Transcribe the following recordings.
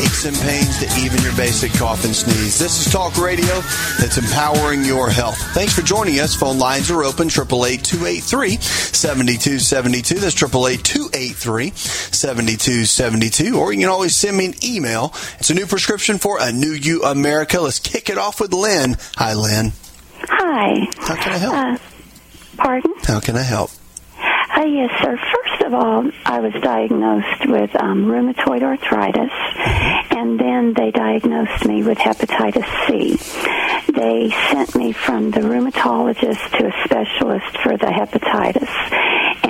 Aches and pains to even your basic cough and sneeze. This is Talk Radio that's empowering your health. Thanks for joining us. Phone lines are open, 888-283-7272. That's 888-283-7272. Or you can always send me an email. It's a new prescription for a new you America. Let's kick it off with Lynn. Hi, Lynn. Hi. How can I help? Uh, pardon? How can I help? Uh, yes, sir. Of all, I was diagnosed with um, rheumatoid arthritis, and then they diagnosed me with hepatitis C. They sent me from the rheumatologist to a specialist for the hepatitis,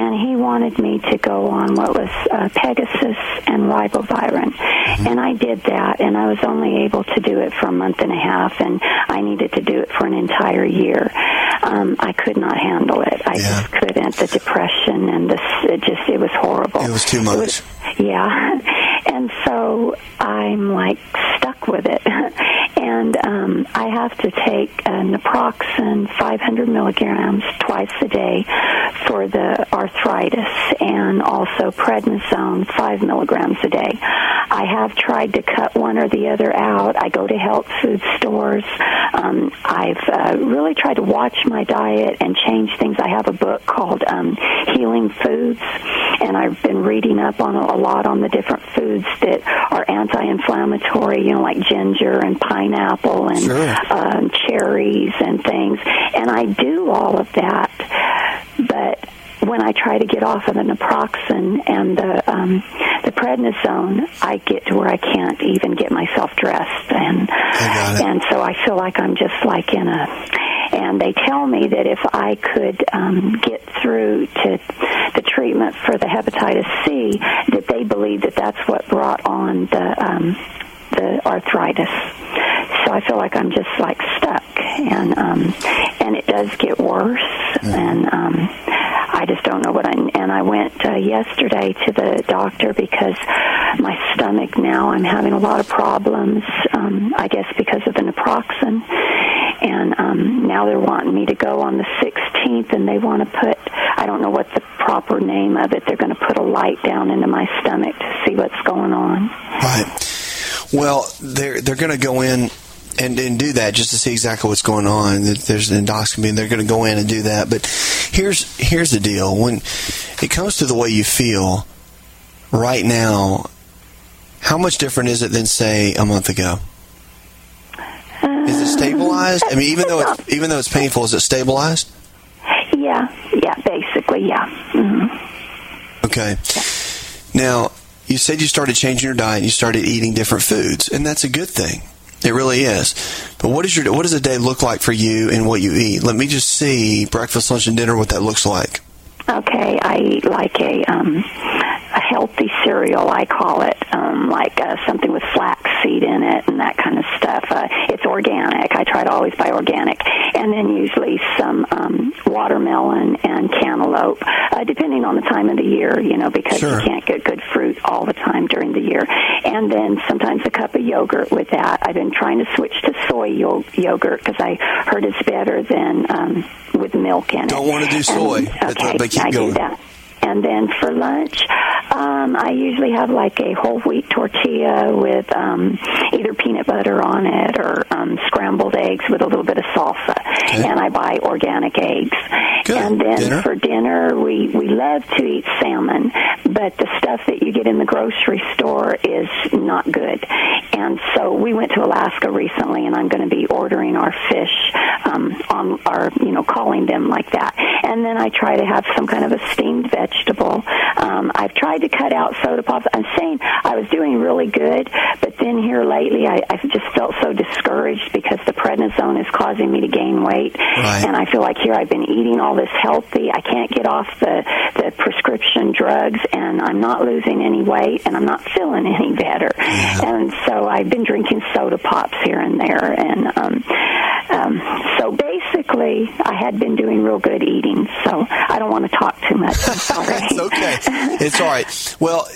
and he wanted me to go on what was uh, Pegasys and ribavirin. Mm-hmm. And I did that, and I was only able to do it for a month and a half, and I needed to do it for an entire year. Um, I could not handle it. I yeah. just couldn't. The depression and the it just it was horrible. It was too much. Was, yeah, and so I'm like stuck with it, and um, I have to take uh, naproxen 500 milligrams twice a day for the arthritis, and also prednisone 5 milligrams a day. I have tried to cut one or the other out. I go to health food stores. Um, I've uh, really tried to watch my diet and change things. I have a book called um, Healing Foods, and I've been reading up on a lot on the different foods that are anti-inflammatory. You know, like ginger and pineapple and sure. um, cherries and things. And I do all of that, but when I try to get off of the naproxen and the um, the prednisone, I get to where I can't even get myself dressed, and and so I feel like I'm just like in a. And they tell me that if I could um, get through to the treatment for the hepatitis C, that they believe that that's what brought on the um, the arthritis. So I feel like I'm just like stuck, and um, and it does get worse, mm-hmm. and um, I just don't know what I. And I went uh, yesterday to the doctor because my stomach now I'm having a lot of problems. Um, I guess because of the naproxen, and um, now they're wanting me to go on the 16th, and they want to put. I don't know what the proper name of it. They're going to put a light down into my stomach to see what's going on. Right. Well, they're they're going to go in and, and do that just to see exactly what's going on. There's an endoscopy, and they're going to go in and do that. But here's here's the deal: when it comes to the way you feel right now, how much different is it than say a month ago? Is it uh, stabilized? I mean, even though it's, even though it's painful, is it stabilized? Yeah, yeah, basically, yeah. Mm-hmm. Okay. Now, you said you started changing your diet you started eating different foods, and that's a good thing. It really is. But what is your what does a day look like for you and what you eat? Let me just see breakfast, lunch, and dinner what that looks like. Okay, I eat like a um, a healthy cereal. I call it um, like uh, something with flax seed in it and that kind of stuff. Uh, it's organic. I try to always buy organic, and then usually some um, watermelon and cantaloupe, uh, depending on the time of the year. You know, because sure. you can't get good fruit all the time during the year. And then sometimes a cup of yogurt with that. I've been trying to switch to soy yo- yogurt because I heard it's better than um, with milk in it. Don't want to do soy, and, okay, but keep I going. Do that. And then for lunch, Um, I usually have like a whole wheat tortilla with um, either peanut butter on it or um, scrambled eggs with a little bit of salsa. Okay. And I buy organic eggs. Good. And then Dinner? for dinner, we, we love to eat salmon, but the stuff that you get in the grocery store is not good. And so we went to Alaska recently, and I'm going to be ordering our fish um, on our, you know, calling them like that. And then I try to have some kind of a steamed vegetable. Um, I've tried to cut out soda pops. I'm saying I was doing really good, but then here lately I, I've just felt so discouraged because the prednisone is causing me to gain weight, Right. and I feel like here I've been eating all this healthy. I can't get off the the prescription drugs, and I'm not losing any weight, and I'm not feeling any better. And so I've been drinking soda pops here and there, and um, um, so basically I had been doing real good eating. So I don't want to talk too much. It's okay. It's all right. Well,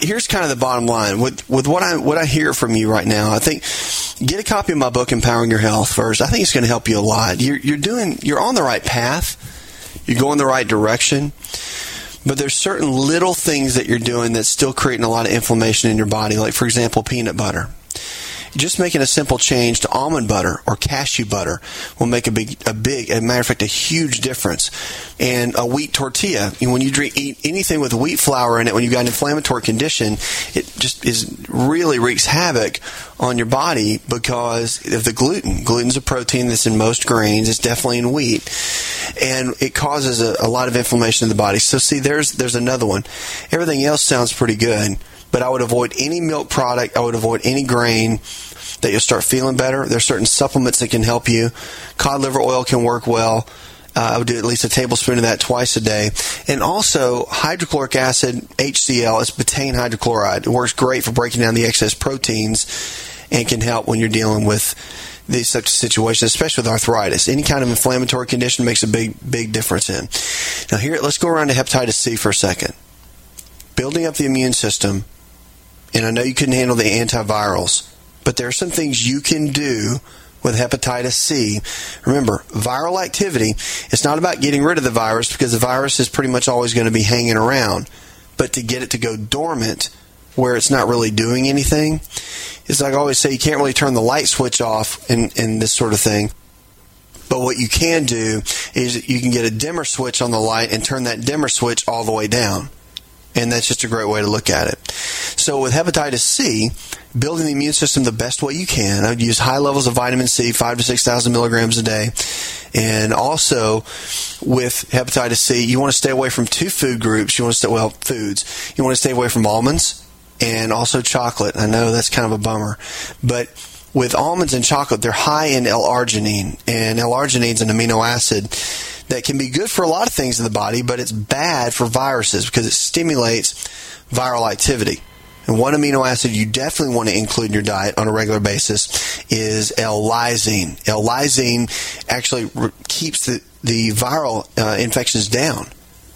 here's kind of the bottom line with with what I what I hear from you right now. I think get a copy of my book, Empowering Your Health, first. I think it's going to help you a lot. You're you're doing you're on the right path. You're going the right direction. But there's certain little things that you're doing that's still creating a lot of inflammation in your body. Like for example, peanut butter just making a simple change to almond butter or cashew butter will make a big, a big, a matter of fact, a huge difference. And a wheat tortilla, when you drink, eat anything with wheat flour in it, when you've got an inflammatory condition, it just is really wreaks havoc on your body because of the gluten. Gluten's a protein that's in most grains. It's definitely in wheat, and it causes a, a lot of inflammation in the body. So, see, there's there's another one. Everything else sounds pretty good but I would avoid any milk product. I would avoid any grain that you'll start feeling better. There's certain supplements that can help you. Cod liver oil can work well. Uh, I would do at least a tablespoon of that twice a day. And also, hydrochloric acid, HCl, is betaine hydrochloride. It works great for breaking down the excess proteins and can help when you're dealing with these such situations, especially with arthritis. Any kind of inflammatory condition makes a big, big difference in. Now, here, let's go around to hepatitis C for a second. Building up the immune system and I know you couldn't handle the antivirals, but there are some things you can do with hepatitis C. Remember, viral activity, it's not about getting rid of the virus because the virus is pretty much always going to be hanging around, but to get it to go dormant where it's not really doing anything. It's like I always say, you can't really turn the light switch off in, in this sort of thing. But what you can do is you can get a dimmer switch on the light and turn that dimmer switch all the way down. And that's just a great way to look at it. So with hepatitis C, building the immune system the best way you can, I would use high levels of vitamin C, five to six thousand milligrams a day. And also with hepatitis C, you want to stay away from two food groups. You want to stay well foods. You want to stay away from almonds and also chocolate. I know that's kind of a bummer, but with almonds and chocolate, they're high in L-arginine, and L-arginine is an amino acid that can be good for a lot of things in the body, but it's bad for viruses because it stimulates viral activity. And one amino acid you definitely want to include in your diet on a regular basis is L-lysine. L-lysine actually keeps the, the viral uh, infections down.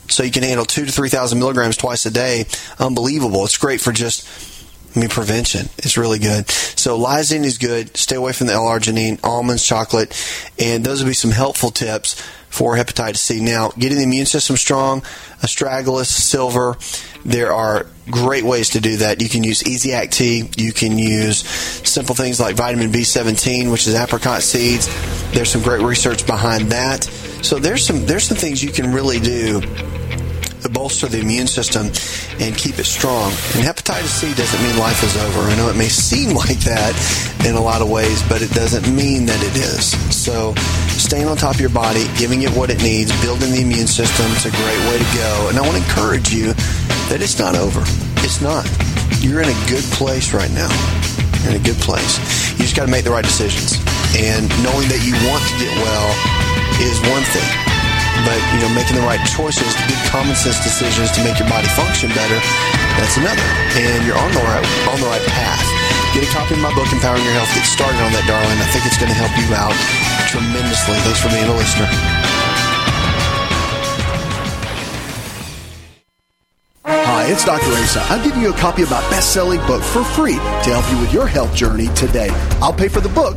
So you can handle two to 3,000 milligrams twice a day. Unbelievable. It's great for just I mean, prevention is really good. So lysine is good. Stay away from the L-arginine, almonds, chocolate, and those would be some helpful tips for hepatitis C. Now, getting the immune system strong, astragalus, silver, there are great ways to do that. You can use Easy Act T. You can use simple things like vitamin B17, which is apricot seeds. There's some great research behind that. So there's some there's some things you can really do bolster the immune system and keep it strong. And hepatitis C doesn't mean life is over. I know it may seem like that in a lot of ways, but it doesn't mean that it is. So staying on top of your body, giving it what it needs, building the immune system is a great way to go. And I want to encourage you that it's not over. It's not. You're in a good place right now. You're in a good place. You just got to make the right decisions. And knowing that you want to get well is one thing but you know making the right choices the good common sense decisions to make your body function better that's another and you're on the right on the right path get a copy of my book empowering your health get started on that darling i think it's going to help you out tremendously thanks for being a listener Hi, it's Dr. Asa. I'm giving you a copy of my best-selling book for free to help you with your health journey today. I'll pay for the book.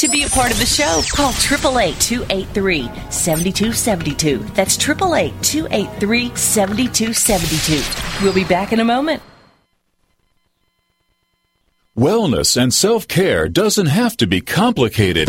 To be a part of the show, call 888-283-7272. That's 888-283-7272. We'll be back in a moment. Wellness and self-care doesn't have to be complicated.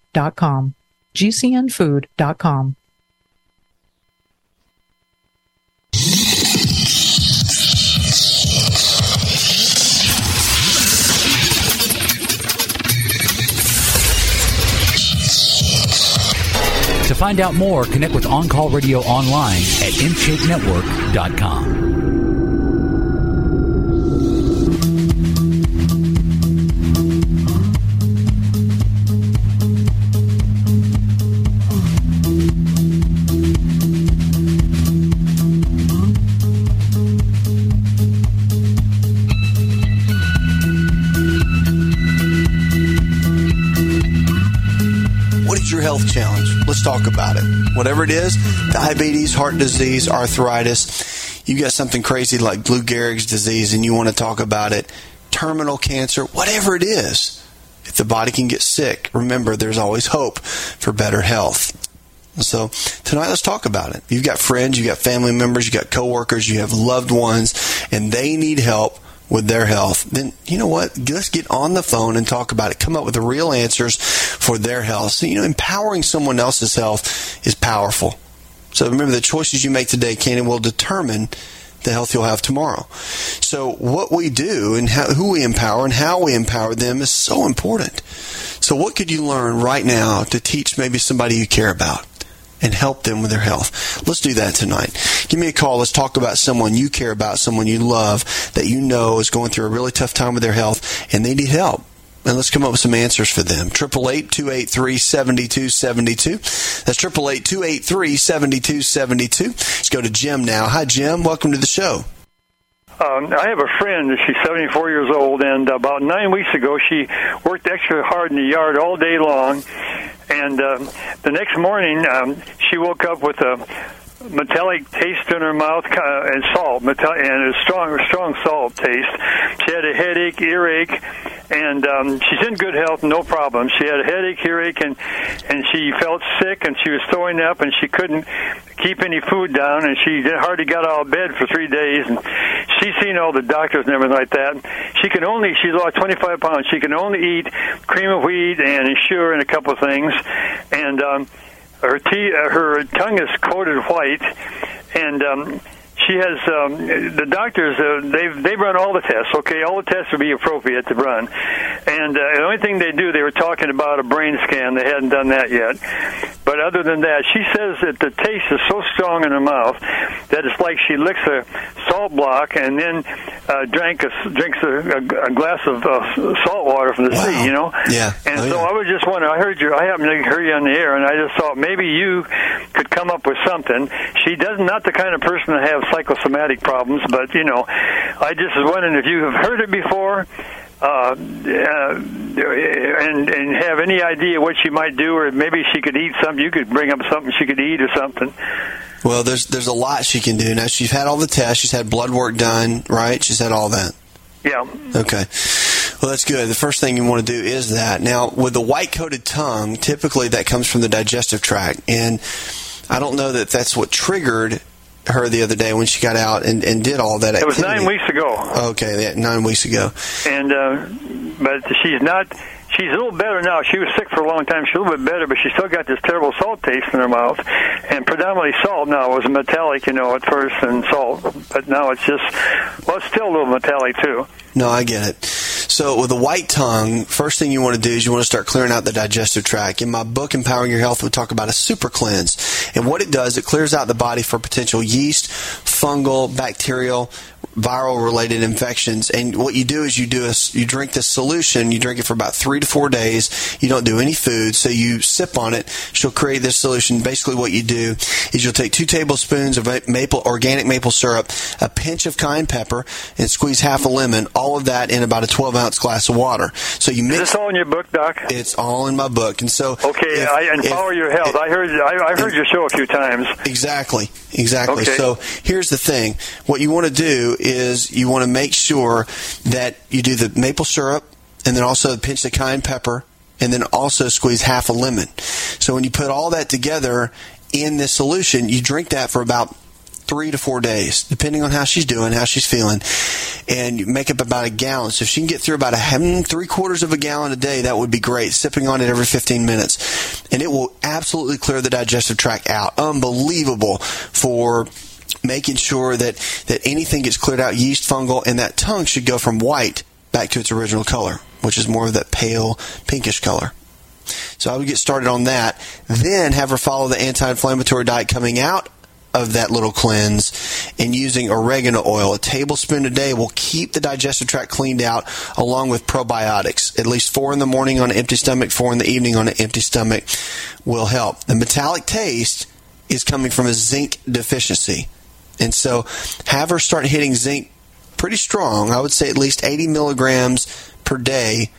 gcnfood.com. gcnfood.com. To find out more, connect with On Call Radio online at InShapeNetwork.com. health challenge. Let's talk about it. Whatever it is diabetes, heart disease, arthritis you got something crazy like Lou Gehrig's disease and you want to talk about it, terminal cancer, whatever it is. If the body can get sick, remember there's always hope for better health. So tonight let's talk about it. You've got friends, you've got family members, you've got coworkers, you have loved ones, and they need help with their health, then you know what? Let's get on the phone and talk about it. Come up with the real answers for their health. So, you know, empowering someone else's health is powerful. So remember, the choices you make today can and will determine the health you'll have tomorrow. So what we do and how, who we empower and how we empower them is so important. So what could you learn right now to teach maybe somebody you care about? And help them with their health. Let's do that tonight. Give me a call. Let's talk about someone you care about, someone you love that you know is going through a really tough time with their health and they need help. And let's come up with some answers for them. Triple eight two eight three seventy two seventy two. That's triple eight two eight three seventy two seventy two. Let's go to Jim now. Hi, Jim. Welcome to the show. Um, I have a friend. She's 74 years old, and about nine weeks ago, she worked extra hard in the yard all day long. And uh, the next morning, um, she woke up with a metallic taste in her mouth uh, and salt, metal- and a strong, strong salt taste. She had a headache, earache, and um, she's in good health, no problem. She had a headache, earache, and and she felt sick, and she was throwing up, and she couldn't keep any food down, and she hardly got out of bed for three days. And she's seen all the doctors and everything like that. She can only she's lost 25 pounds. She can only eat cream of wheat and Ensure and a couple of things, and um, her tea, uh, her tongue is coated white, and um, she has um, the doctors. Uh, they've they run all the tests. Okay, all the tests would be appropriate to run, and uh, the only thing they do, they were talking about a brain scan. They hadn't done that yet. But other than that, she says that the taste is so strong in her mouth that it's like she licks a salt block and then uh, drank a, drinks a, a, a glass of uh, salt water from the wow. sea. You know. Yeah. And oh, so yeah. I was just wondering. I heard you. I happened to hear you on the air, and I just thought maybe you could come up with something. She does not the kind of person to have psychosomatic problems, but you know, I just was wondering if you have heard it before. Uh, uh, and and have any idea what she might do, or maybe she could eat something. You could bring up something she could eat or something. Well, there's there's a lot she can do. Now she's had all the tests. She's had blood work done, right? She's had all that. Yeah. Okay. Well, that's good. The first thing you want to do is that. Now, with the white coated tongue, typically that comes from the digestive tract, and I don't know that that's what triggered her the other day when she got out and, and did all that. It was nine weeks ago. Okay, yeah, nine weeks ago. And uh, but she's not. She's a little better now. She was sick for a long time. She's a little bit better, but she still got this terrible salt taste in her mouth, and predominantly salt. Now it was metallic, you know, at first, and salt, but now it's just well, it's still a little metallic too. No, I get it. So with a white tongue, first thing you want to do is you want to start clearing out the digestive tract. In my book, Empowering Your Health, we talk about a super cleanse. And what it does, it clears out the body for potential yeast, fungal, bacterial, viral related infections. And what you do is you do a, you drink this solution. You drink it for about three to four days. You don't do any food, so you sip on it. She'll create this solution. Basically, what you do is you'll take two tablespoons of maple organic maple syrup, a pinch of cayenne pepper, and squeeze half a lemon. All of that in about a 12 ounce glass of water. So you mix. Is this all in your book, Doc? It's all in my book, and so okay. if- I, and if- your health. I heard. I, I heard your show a few times. Exactly. Exactly. Okay. So here's the thing. What you want to do is you want to make sure that you do the maple syrup and then also pinch the cayenne pepper and then also squeeze half a lemon. So when you put all that together in this solution, you drink that for about three to four days, depending on how she's doing, how she's feeling, and you make up about a gallon. So if she can get through about a three quarters of a gallon a day, that would be great. Sipping on it every 15 minutes, and it will absolutely clear the digestive tract out. Unbelievable for making sure that that anything gets cleared out, yeast, fungal, and that tongue should go from white back to its original color, which is more of that pale pinkish color. So I would get started on that. Then have her follow the anti-inflammatory diet coming out of that little cleanse and using oregano oil. A tablespoon a day will keep the digestive tract cleaned out along with probiotics. At least four in the morning on an empty stomach, four in the evening on an empty stomach will help. The metallic taste is coming from a zinc deficiency. And so have her start hitting zinc pretty strong. I would say at least 80 milligrams per day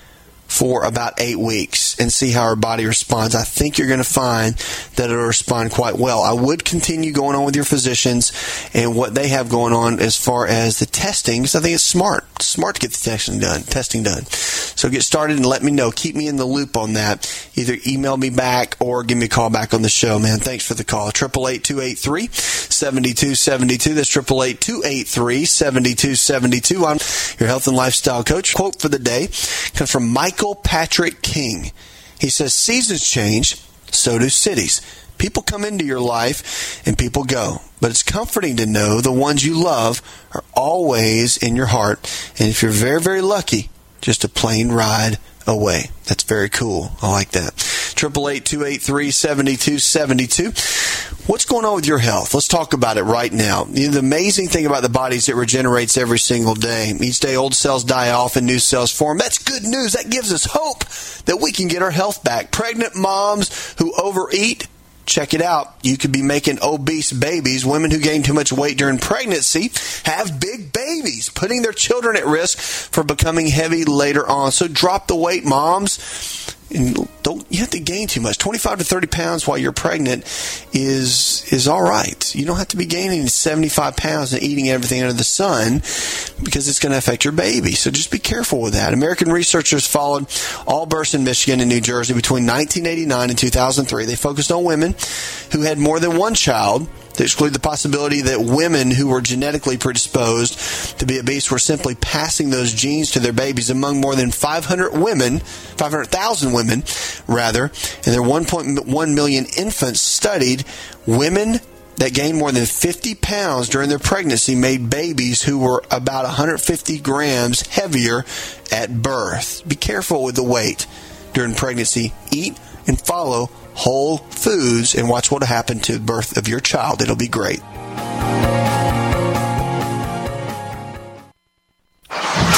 for about eight weeks and see how her body responds. I think you're going to find that it'll respond quite well. I would continue going on with your physicians and what they have going on as far as the testing because I think it's smart. Smart to get the testing done. Testing done. So get started and let me know. Keep me in the loop on that. Either email me back or give me a call back on the show, man. Thanks for the call. Triple eight two eight three seventy two seventy two. That's triple eight two eight three seventy two seventy two. I'm your health and lifestyle coach. Quote for the day comes from Michael. Michael Patrick King. He says, Seasons change, so do cities. People come into your life and people go. But it's comforting to know the ones you love are always in your heart. And if you're very, very lucky, just a plane ride Oh, away. That's very cool. I like that. Triple eight two eight three seventy two seventy two. What's going on with your health? Let's talk about it right now. The amazing thing about the body is it regenerates every single day. Each day, old cells die off and new cells form. That's good news. That gives us hope that we can get our health back. Pregnant moms who overeat check it out. You could be making obese babies. Women who gain too much weight during pregnancy have big babies, putting their children at risk for becoming heavy later on. So drop the weight, moms and don't you have to gain too much. 25 to 30 pounds while you're pregnant is is all right. You don't have to be gaining 75 pounds and eating everything under the sun because it's going to affect your baby. So just be careful with that. American researchers followed all births in michigan and new jersey between 1989 and 2003 they focused on women who had more than one child to exclude the possibility that women who were genetically predisposed to be obese were simply passing those genes to their babies among more than 500 women, 500,000 women, rather, and their 1.1 million infants studied, women that gained more than 50 pounds during their pregnancy made babies who were about 150 grams heavier at birth. Be careful with the weight during pregnancy. Eat and follow whole foods and watch what will happen to the birth of your child. It'll be great.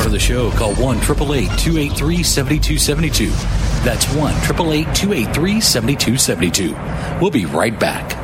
part of the show, call 1 888 283 7272. That's 1 888 283 7272. We'll be right back.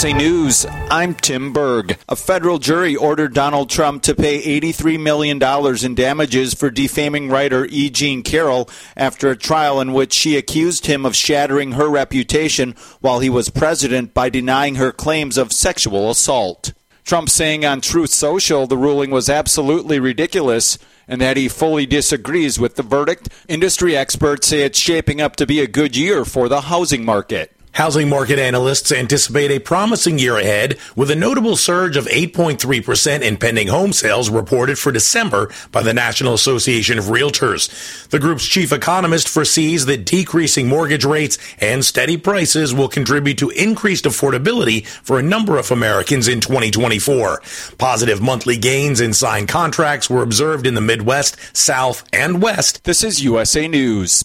USA News, I'm Tim Berg. A federal jury ordered Donald Trump to pay $83 million in damages for defaming writer E. Jean Carroll after a trial in which she accused him of shattering her reputation while he was president by denying her claims of sexual assault. Trump saying on Truth Social the ruling was absolutely ridiculous and that he fully disagrees with the verdict. Industry experts say it's shaping up to be a good year for the housing market. Housing market analysts anticipate a promising year ahead with a notable surge of 8.3% in pending home sales reported for December by the National Association of Realtors. The group's chief economist foresees that decreasing mortgage rates and steady prices will contribute to increased affordability for a number of Americans in 2024. Positive monthly gains in signed contracts were observed in the Midwest, South, and West. This is USA News.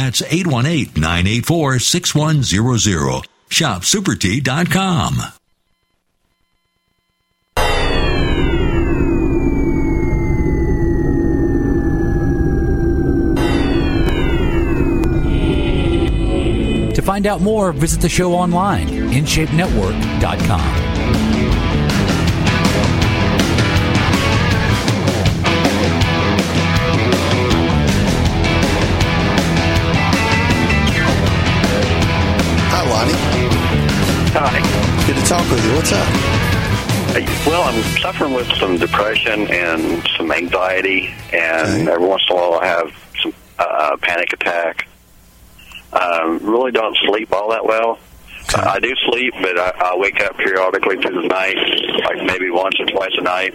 That's 818-984-6100. ShopSuperTea.com. To find out more, visit the show online, InShapeNetwork.com. Hi. Good to talk with you. What's up? Hey, Well, I'm suffering with some depression and some anxiety, and every once in a while I have some uh, panic attack. Um, really don't sleep all that well. I do sleep, but I, I wake up periodically through the night, like maybe once or twice a night,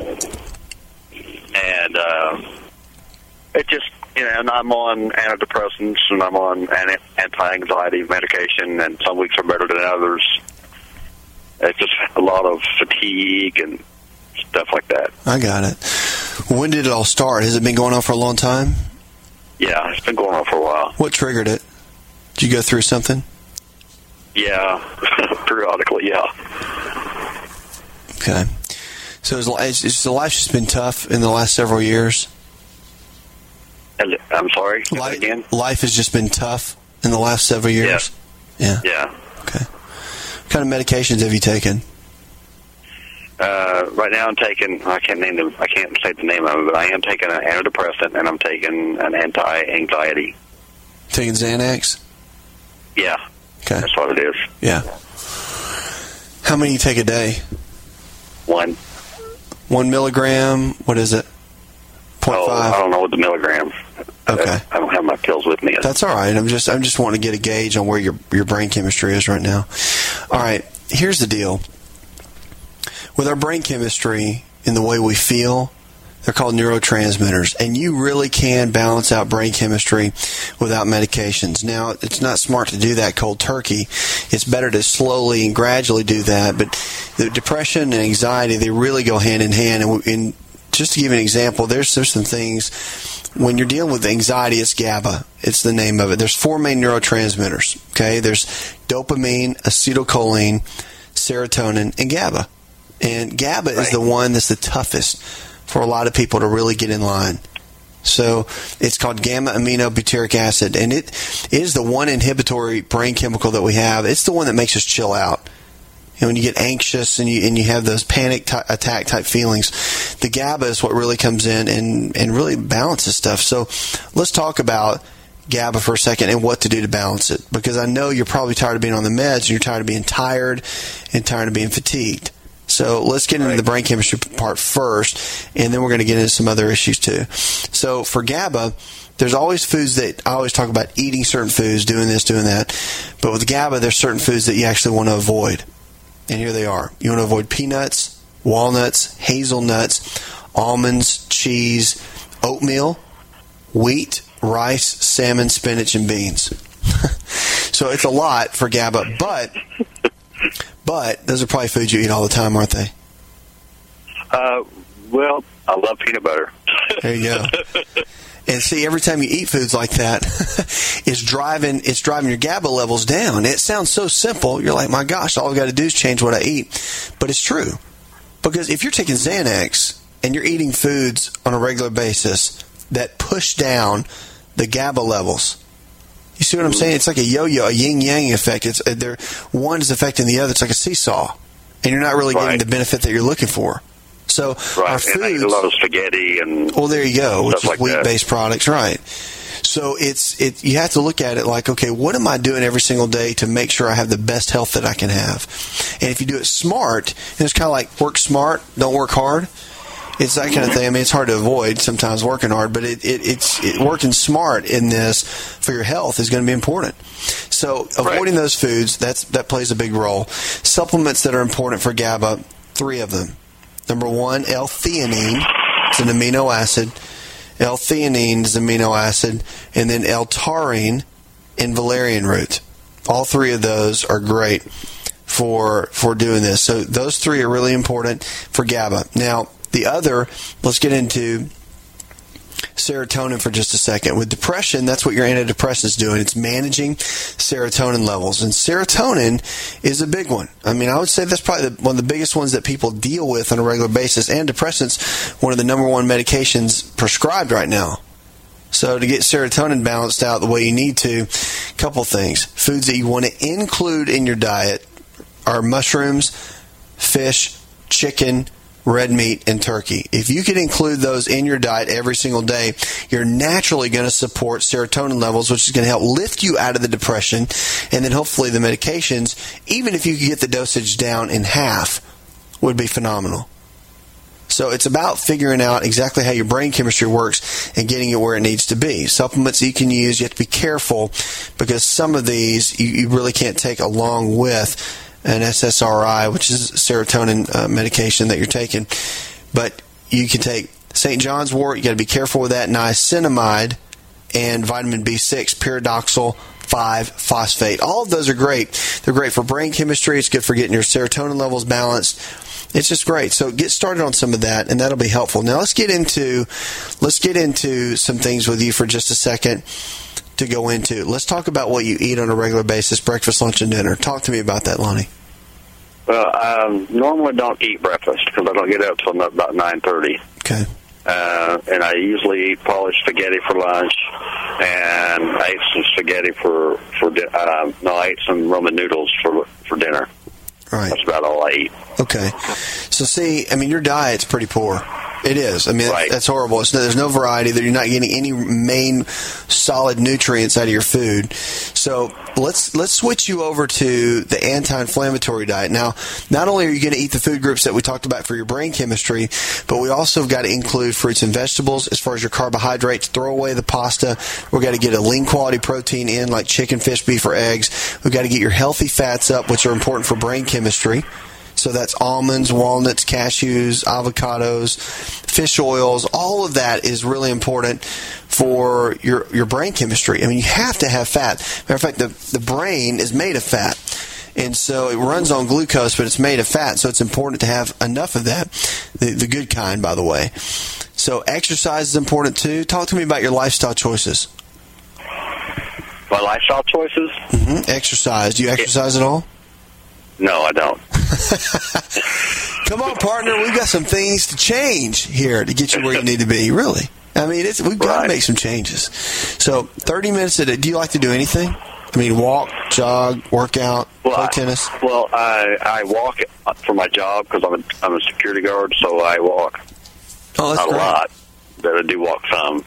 and uh, it just you know, and I'm on antidepressants and I'm on anti-anxiety medication, and some weeks are better than others. It's just a lot of fatigue and stuff like that. I got it. When did it all start? Has it been going on for a long time? Yeah, it's been going on for a while. What triggered it? Did you go through something? Yeah, periodically, yeah. Okay. So is, is, is the life just been tough in the last several years? I'm sorry. Life, again. life has just been tough in the last several years. Yeah. Yeah. What kind of medications have you taken? Uh, right now, I'm taking. I can't name them. I can't say the name of it, but I am taking an antidepressant and I'm taking an anti-anxiety. Taking Xanax? Yeah. Okay. That's what it is. Yeah. How many you take a day? One. One milligram. What is it? Point oh, five. I don't know what the milligrams. Okay. I don't have my pills with me. That's all right. I'm just I'm just wanting to get a gauge on where your your brain chemistry is right now. All right. Here's the deal. with our brain chemistry and the way we feel, they're called neurotransmitters, and you really can balance out brain chemistry without medications. Now, it's not smart to do that cold turkey. It's better to slowly and gradually do that. But the depression and anxiety, they really go hand in hand. And, and just to give you an example, there's, there's some things when you're dealing with anxiety, it's GABA. It's the name of it. There's four main neurotransmitters. Okay, there's dopamine, acetylcholine, serotonin, and GABA. And GABA is the one that's the toughest for a lot of people to really get in line. So it's called gamma aminobutyric acid, and it is the one inhibitory brain chemical that we have. It's the one that makes us chill out. And when you get anxious and you and you have those panic ty- attack type feelings, the GABA is what really comes in and and really balances stuff. So let's talk about GABA for a second and what to do to balance it, because I know you're probably tired of being on the meds and you're tired of being tired and tired of being fatigued. So let's get into the brain chemistry part first, and then we're going to get into some other issues too. So for GABA, there's always foods that I always talk about eating certain foods, doing this, doing that. But with GABA, there's certain foods that you actually want to avoid. And here they are. You want to avoid peanuts, walnuts, hazelnuts, almonds, cheese, oatmeal, wheat, rice, salmon, spinach, and beans. so it's a lot for GABA, but but those are probably foods you eat all the time, aren't they? Uh, well, I love peanut butter. There you go. And see, every time you eat foods like that, it's driving it's driving your GABA levels down. It sounds so simple. You're like, my gosh, all I've got to do is change what I eat. But it's true. Because if you're taking Xanax and you're eating foods on a regular basis that push down the GABA levels, you see what I'm saying? It's like a yo-yo, a yin-yang effect. It's uh, there one is affecting the other. It's like a seesaw, and you're not really getting the benefit that you're looking for. So Right, our eat a foods. lot of spaghetti and Well, there you go, which is like that. wheat-based products, right? So it's it. You have to look at it like, okay, what am I doing every single day to make sure I have the best health that I can have? And if you do it smart, and it's kind of like work smart, don't work hard. It's that kind of thing. I mean, it's hard to avoid sometimes working hard, but it, it, it's it, working smart in this for your health is going to be important. So avoiding those foods that's that plays a big role. Supplements that are important for GABA, three of them. Number one, L-theanine. It's an amino acid. L-theanine is an amino acid, and then L-taurine and valerian root. All three of those are great for for doing this. So those three are really important for GABA. Now the other, let's get into serotonin for just a second. With depression, that's what your antidepressant is doing. It's managing serotonin levels. And serotonin is a big one. I mean, I would say that's probably the, one of the biggest ones that people deal with on a regular basis. Antidepressants, one of the number one medications prescribed right now. So to get serotonin balanced out the way you need to, a couple things. Foods that you want to include in your diet are mushrooms, fish, chicken, red meat, and turkey. If you can include those in your diet every single day, you're naturally going to support serotonin levels, which is going to help lift you out of the depression. And then hopefully the medications, even if you could get the dosage down in half, would be phenomenal. So it's about figuring out exactly how your brain chemistry works and getting it where it needs to be. Supplements you can use, you have to be careful because some of these you, you really can't take along with an SSRI, which is serotonin uh, medication that you're taking. But you can take St. John's wort, you got to be careful with that, niacinamide, and vitamin B6, pyridoxal 5 phosphate. All of those are great. They're great for brain chemistry, it's good for getting your serotonin levels balanced. It's just great. So get started on some of that, and that'll be helpful. Now let's get into let's get into some things with you for just a second to go into. Let's talk about what you eat on a regular basis: breakfast, lunch, and dinner. Talk to me about that, Lonnie. Well, I um, normally don't eat breakfast because I don't get up till about nine thirty. Okay. Uh, and I usually eat polished spaghetti for lunch, and I ate some spaghetti for for di- uh, no, I ate some ramen noodles for for dinner. Right. That's about all I eat. Okay. So see, I mean, your diet's pretty poor. It is. I mean, that's horrible. It's no, there's no variety. That you're not getting any main solid nutrients out of your food. So let's let's switch you over to the anti-inflammatory diet. Now, not only are you going to eat the food groups that we talked about for your brain chemistry, but we also have got to include fruits and vegetables as far as your carbohydrates. Throw away the pasta. We've got to get a lean quality protein in, like chicken, fish, beef, or eggs. We've got to get your healthy fats up, which are important for brain chemistry. So that's almonds, walnuts, cashews, avocados, fish oils. All of that is really important for your your brain chemistry. I mean, you have to have fat. Matter of fact, the the brain is made of fat. And so it runs on glucose, but it's made of fat. So it's important to have enough of that, the, the good kind, by the way. So exercise is important too. Talk to me about your lifestyle choices. My lifestyle choices? hmm Exercise. Do you exercise at all? No, I don't. Come on, partner. We've got some things to change here to get you where you need to be. Really. I mean, it's, we've got to make some changes. So, 30 minutes a day. Do you like to do anything? I mean, walk, jog, workout, play tennis. Well, I I walk for my job because I'm a, I'm a security guard, so I walk. Oh, that's Not great. a lot, but I do walk some.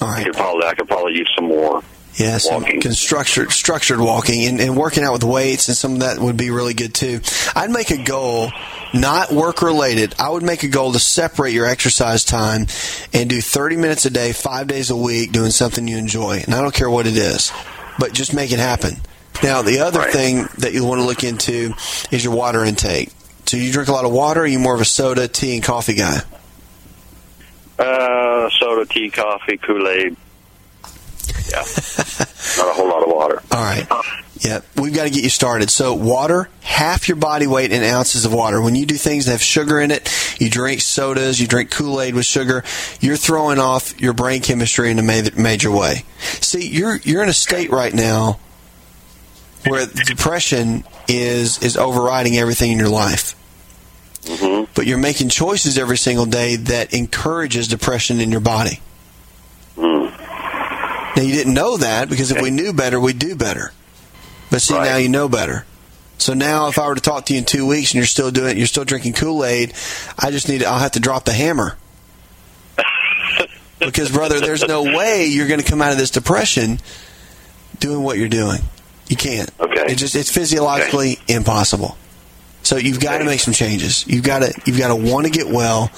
All right. I could probably I could probably use some more. Yes, and structured structured walking and, and working out with weights and some of that would be really good too. I'd make a goal, not work related. I would make a goal to separate your exercise time and do 30 minutes a day, five days a week, doing something you enjoy. And I don't care what it is, but just make it happen. Now, the other thing that you want to look into is your water intake. So, you drink a lot of water. Or are you more of a soda, tea, and coffee guy? Uh, soda, tea, coffee, Kool Aid. Yeah, not a whole lot of water. All right. Yeah, we've got to get you started. So, water, half your body weight in ounces of water. When you do things that have sugar in it, you drink sodas, you drink Kool Aid with sugar, you're throwing off your brain chemistry in a major way. See, you're you're in a state right now where depression is is overriding everything in your life. Mm-hmm. But you're making choices every single day that encourages depression in your body. Hmm. Now you didn't know that because if we knew better, we'd do better. But see, now you know better. So now, if I were to talk to you in two weeks and you're still doing, you're still drinking Kool Aid, I just need, to, I'll have to drop the hammer. because, brother, there's no way you're going to come out of this depression doing what you're doing. You can't. Okay. It just, it's physiologically impossible. So you've got to make some changes. You've got to, you've got to want to get well.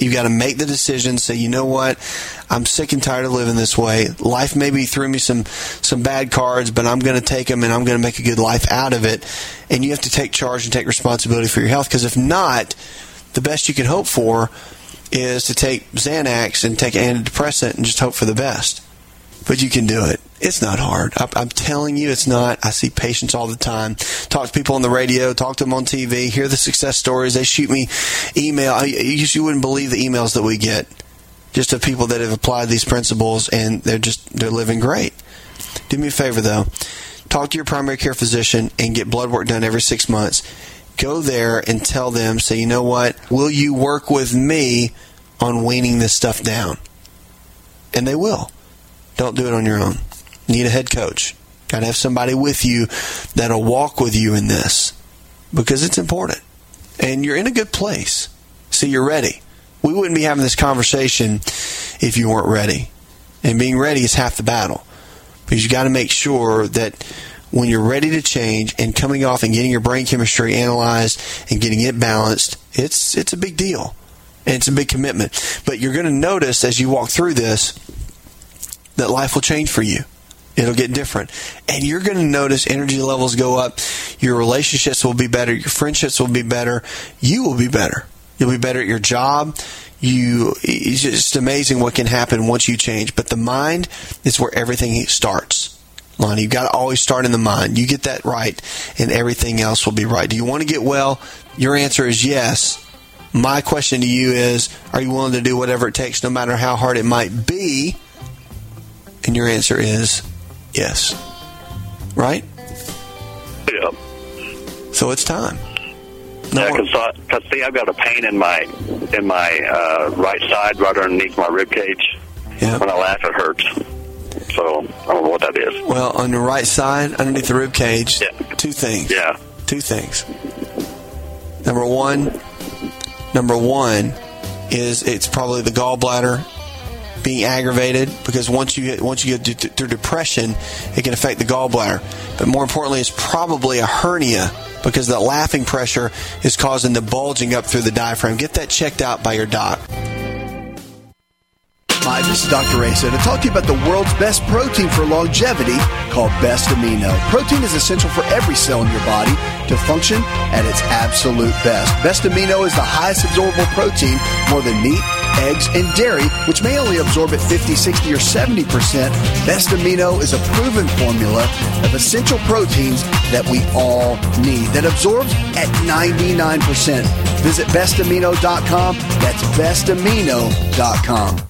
You've got to make the decision. Say, you know what? I'm sick and tired of living this way. Life maybe threw me some some bad cards, but I'm going to take them and I'm going to make a good life out of it. And you have to take charge and take responsibility for your health. Because if not, the best you can hope for is to take Xanax and take antidepressant and just hope for the best. But you can do it. It's not hard. I- I'm telling you, it's not. I see patients all the time. Talk to people on the radio, talk to them on TV, hear the success stories. They shoot me email. I- You wouldn't believe the emails that we get just of people that have applied these principles and they're just they're living great. Do me a favor though. Talk to your primary care physician and get blood work done every 6 months. Go there and tell them, say, "You know what? Will you work with me on weaning this stuff down?" And they will. Don't do it on your own. Need a head coach. Got to have somebody with you that'll walk with you in this because it's important. And you're in a good place. See, you're ready. We wouldn't be having this conversation if you weren't ready. And being ready is half the battle because you got to make sure that when you're ready to change and coming off and getting your brain chemistry analyzed and getting it balanced, it's it's a big deal. And it's a big commitment. But you're going to notice as you walk through this that life will change for you. It'll get different. And you're going to notice energy levels go up. Your relationships will be better. Your friendships will be better. You will be better. You'll be better at your job. You, it's just amazing what can happen once you change. But the mind is where everything starts. Lonnie, you've got to always start in the mind. You get that right, and everything else will be right. Do you want to get well? Your answer is yes. My question to you is Are you willing to do whatever it takes, no matter how hard it might be? And your answer is yes. Right? Yeah. So it's time. Yeah, because see, I've got a pain in my in my uh, right side, right underneath my rib cage. Yeah. When I laugh, it hurts. So I don't know what that is. Well, on your right side, underneath the rib cage, two things. Yeah. Two things. Number one, number one is it's probably the gallbladder being aggravated because once you once you get through depression, it can affect the gallbladder. But more importantly, it's probably a hernia because that laughing pressure is causing the bulging up through the diaphragm. Get that checked out by your doc. Hi, this is Dr. Asa to talk to you about the world's best protein for longevity called Best Amino. Protein is essential for every cell in your body to function at its absolute best. Best Amino is the highest absorbable protein, more than meat, eggs, and dairy, which may only absorb at 50, 60, or 70%. Best Amino is a proven formula of essential proteins that we all need that absorbs at 99%. Visit bestamino.com. That's bestamino.com.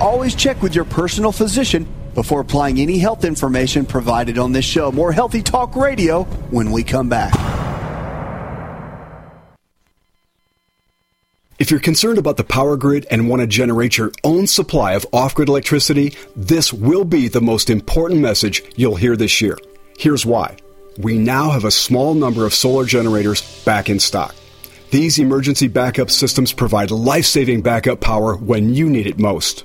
Always check with your personal physician before applying any health information provided on this show. More Healthy Talk Radio when we come back. If you're concerned about the power grid and want to generate your own supply of off grid electricity, this will be the most important message you'll hear this year. Here's why. We now have a small number of solar generators back in stock. These emergency backup systems provide life saving backup power when you need it most.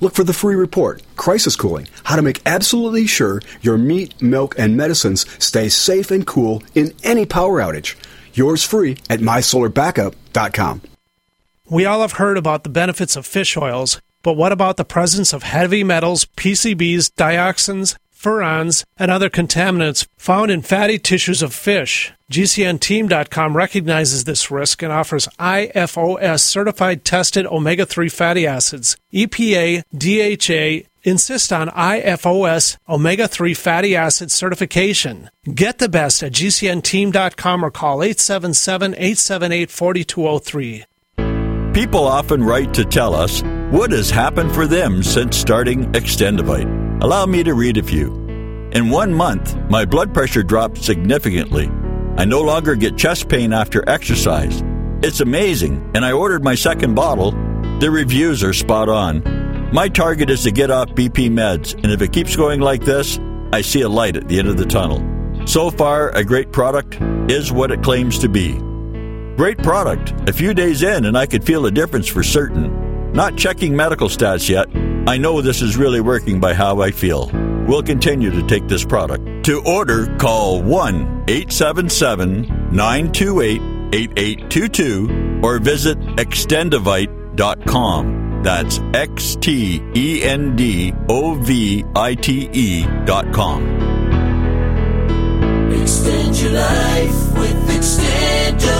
Look for the free report, Crisis Cooling, how to make absolutely sure your meat, milk, and medicines stay safe and cool in any power outage. Yours free at mysolarbackup.com. We all have heard about the benefits of fish oils, but what about the presence of heavy metals, PCBs, dioxins, furans, and other contaminants found in fatty tissues of fish. GCNteam.com recognizes this risk and offers IFOS certified tested omega 3 fatty acids. EPA, DHA, insist on IFOS omega 3 fatty acid certification. Get the best at GCNteam.com or call 877 878 4203. People often write to tell us what has happened for them since starting Extendovite. Allow me to read a few. In one month, my blood pressure dropped significantly. I no longer get chest pain after exercise. It's amazing, and I ordered my second bottle. The reviews are spot on. My target is to get off BP meds, and if it keeps going like this, I see a light at the end of the tunnel. So far, a great product is what it claims to be. Great product. A few days in, and I could feel a difference for certain. Not checking medical stats yet. I know this is really working by how I feel. We'll continue to take this product. To order, call 1 877 928 8822 or visit extendovite.com. That's X T E N D O V I T E.com. Extend your life with Extendovite.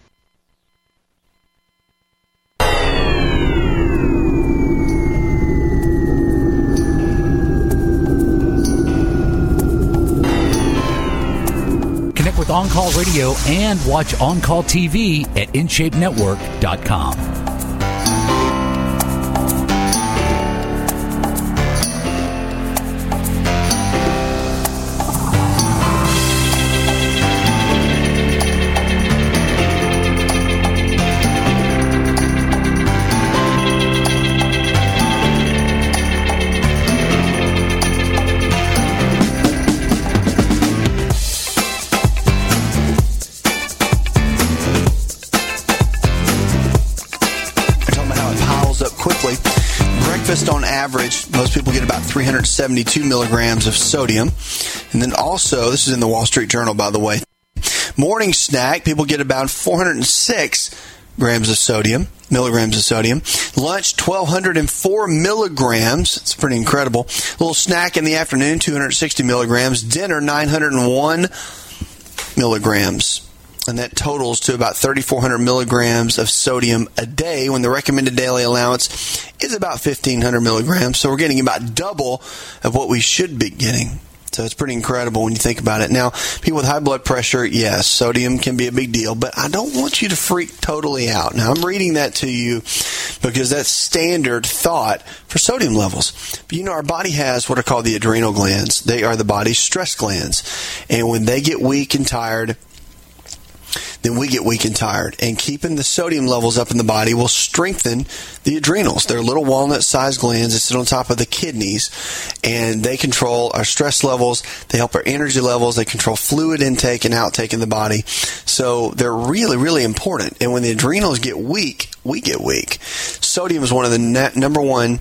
On Call Radio and watch On Call TV at InShapeNetwork.com. 372 milligrams of sodium. And then also, this is in the Wall Street Journal, by the way. Morning snack, people get about 406 grams of sodium, milligrams of sodium. Lunch, 1204 milligrams. It's pretty incredible. little snack in the afternoon, 260 milligrams. Dinner, 901 milligrams. And that totals to about 3,400 milligrams of sodium a day when the recommended daily allowance is about 1,500 milligrams. So we're getting about double of what we should be getting. So it's pretty incredible when you think about it. Now, people with high blood pressure, yes, sodium can be a big deal, but I don't want you to freak totally out. Now, I'm reading that to you because that's standard thought for sodium levels. But you know, our body has what are called the adrenal glands. They are the body's stress glands. And when they get weak and tired, then we get weak and tired. And keeping the sodium levels up in the body will strengthen the adrenals. They're little walnut sized glands that sit on top of the kidneys and they control our stress levels. They help our energy levels. They control fluid intake and outtake in the body. So they're really, really important. And when the adrenals get weak, we get weak. Sodium is one of the number one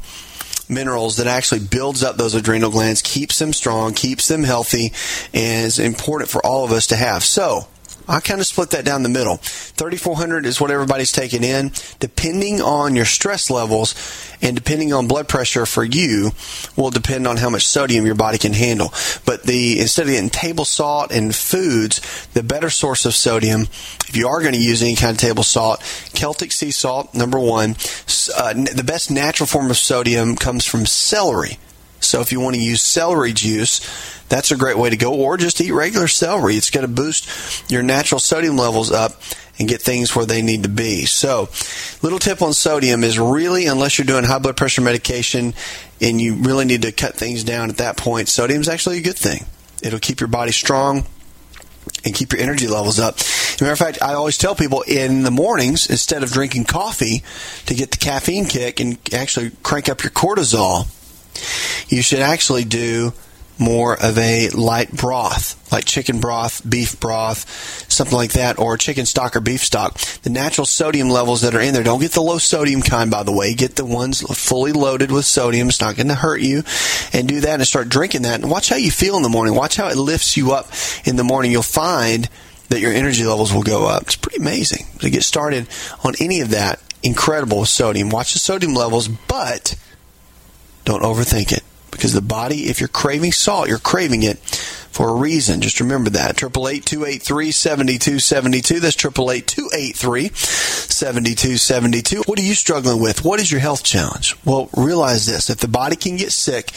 minerals that actually builds up those adrenal glands, keeps them strong, keeps them healthy, and is important for all of us to have. So, I kind of split that down the middle. 3,400 is what everybody's taking in. Depending on your stress levels and depending on blood pressure for you, will depend on how much sodium your body can handle. But the instead of getting table salt and foods, the better source of sodium, if you are going to use any kind of table salt, Celtic sea salt, number one. Uh, the best natural form of sodium comes from celery. So if you want to use celery juice, that's a great way to go. Or just eat regular celery. It's going to boost your natural sodium levels up and get things where they need to be. So, little tip on sodium is really, unless you're doing high blood pressure medication and you really need to cut things down at that point, sodium is actually a good thing. It'll keep your body strong and keep your energy levels up. As a matter of fact, I always tell people in the mornings, instead of drinking coffee to get the caffeine kick and actually crank up your cortisol, you should actually do more of a light broth, like chicken broth, beef broth, something like that, or chicken stock or beef stock. The natural sodium levels that are in there, don't get the low sodium kind, by the way. Get the ones fully loaded with sodium. It's not going to hurt you. And do that and start drinking that. And watch how you feel in the morning. Watch how it lifts you up in the morning. You'll find that your energy levels will go up. It's pretty amazing to get started on any of that. Incredible sodium. Watch the sodium levels, but don't overthink it because the body, if you're craving salt, you're craving it for a reason. Just remember that. Triple eight two eight three seventy two seventy two. That's triple eight two eight three seventy two seventy two. What are you struggling with? What is your health challenge? Well, realize this: if the body can get sick,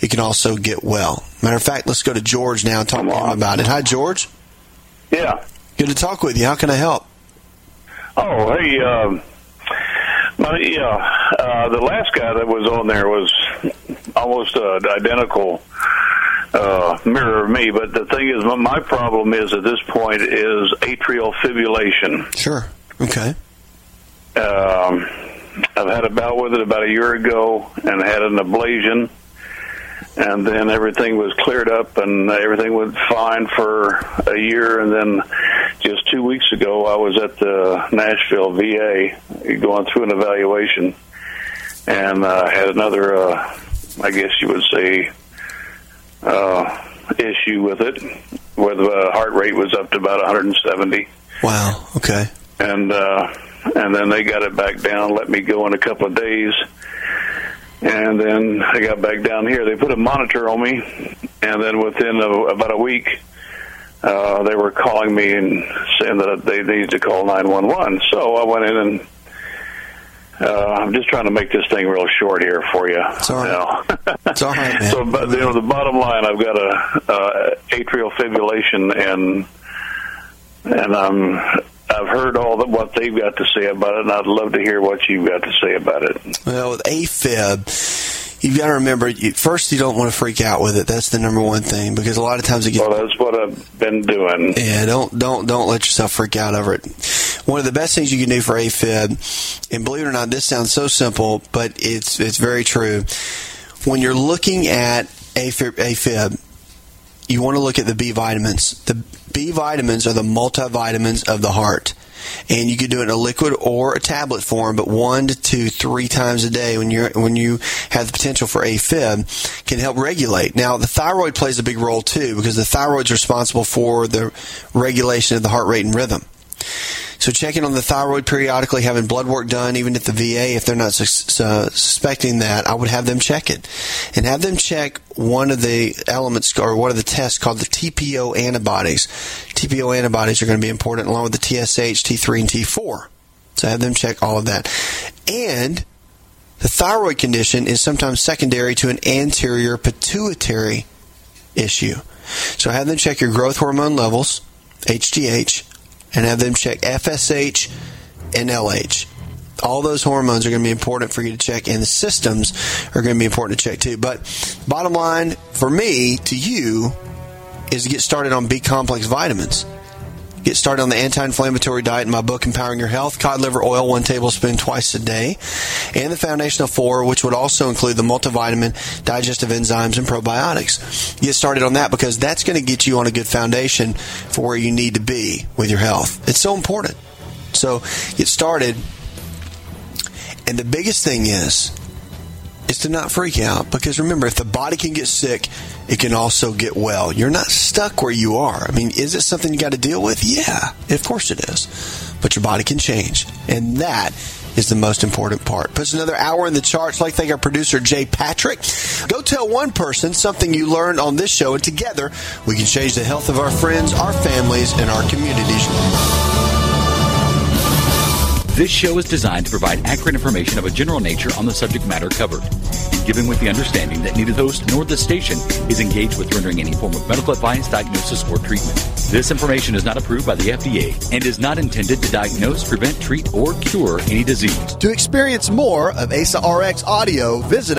it can also get well. Matter of fact, let's go to George now and talk to him about it. Hi, George. Yeah. Good to talk with you. How can I help? Oh, hey, um, my, yeah, uh, the last guy that was on there was almost uh, identical uh, mirror of me. But the thing is, my, my problem is at this point is atrial fibrillation. Sure. Okay. Um, I've had a bout with it about a year ago and had an ablation. And then everything was cleared up and everything was fine for a year. And then just two weeks ago, I was at the Nashville VA going through an evaluation and uh, had another, uh, I guess you would say, uh, issue with it, where the heart rate was up to about 170. Wow. Okay. And uh, and then they got it back down, let me go in a couple of days, and then I got back down here. They put a monitor on me, and then within a, about a week, uh, they were calling me and saying that they needed to call 911. So I went in and uh, I'm just trying to make this thing real short here for you. It's all right. it's all right, man. So, but you know, the bottom line, I've got a, uh atrial fibrillation, and and um, I've heard all that what they've got to say about it, and I'd love to hear what you've got to say about it. Well, with AFib, you've got to remember first you don't want to freak out with it. That's the number one thing because a lot of times it gets. Well, that's what I've been doing. Yeah, don't don't don't let yourself freak out over it. One of the best things you can do for AFib, and believe it or not, this sounds so simple, but it's it's very true. When you're looking at AFib, AFib you want to look at the B vitamins. The B vitamins are the multivitamins of the heart. And you can do it in a liquid or a tablet form, but one to two, three times a day when you're when you have the potential for AFib can help regulate. Now the thyroid plays a big role too because the thyroid's responsible for the regulation of the heart rate and rhythm. So checking on the thyroid periodically, having blood work done, even at the VA, if they're not sus- uh, suspecting that, I would have them check it. And have them check one of the elements or one of the tests called the TPO antibodies. TPO antibodies are going to be important along with the TSH, T3, and T4. So have them check all of that. And the thyroid condition is sometimes secondary to an anterior pituitary issue. So have them check your growth hormone levels, HGH, and have them check FSH and LH. All those hormones are going to be important for you to check, and the systems are going to be important to check too. But bottom line for me to you is to get started on B complex vitamins. Get started on the anti-inflammatory diet in my book, Empowering Your Health. Cod liver oil, one tablespoon twice a day. And the Foundational Four, which would also include the multivitamin, digestive enzymes, and probiotics. Get started on that because that's going to get you on a good foundation for where you need to be with your health. It's so important. So get started. And the biggest thing is, is to not freak out because remember, if the body can get sick, it can also get well. You're not stuck where you are. I mean, is it something you got to deal with? Yeah, of course it is. But your body can change. And that is the most important part. Puts another hour in the charts. Like thank our producer Jay Patrick. Go tell one person something you learned on this show, and together we can change the health of our friends, our families, and our communities. This show is designed to provide accurate information of a general nature on the subject matter covered, and given with the understanding that neither the host nor the station is engaged with rendering any form of medical advice, diagnosis, or treatment. This information is not approved by the FDA and is not intended to diagnose, prevent, treat, or cure any disease. To experience more of ASA RX audio, visit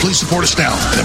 Please support us now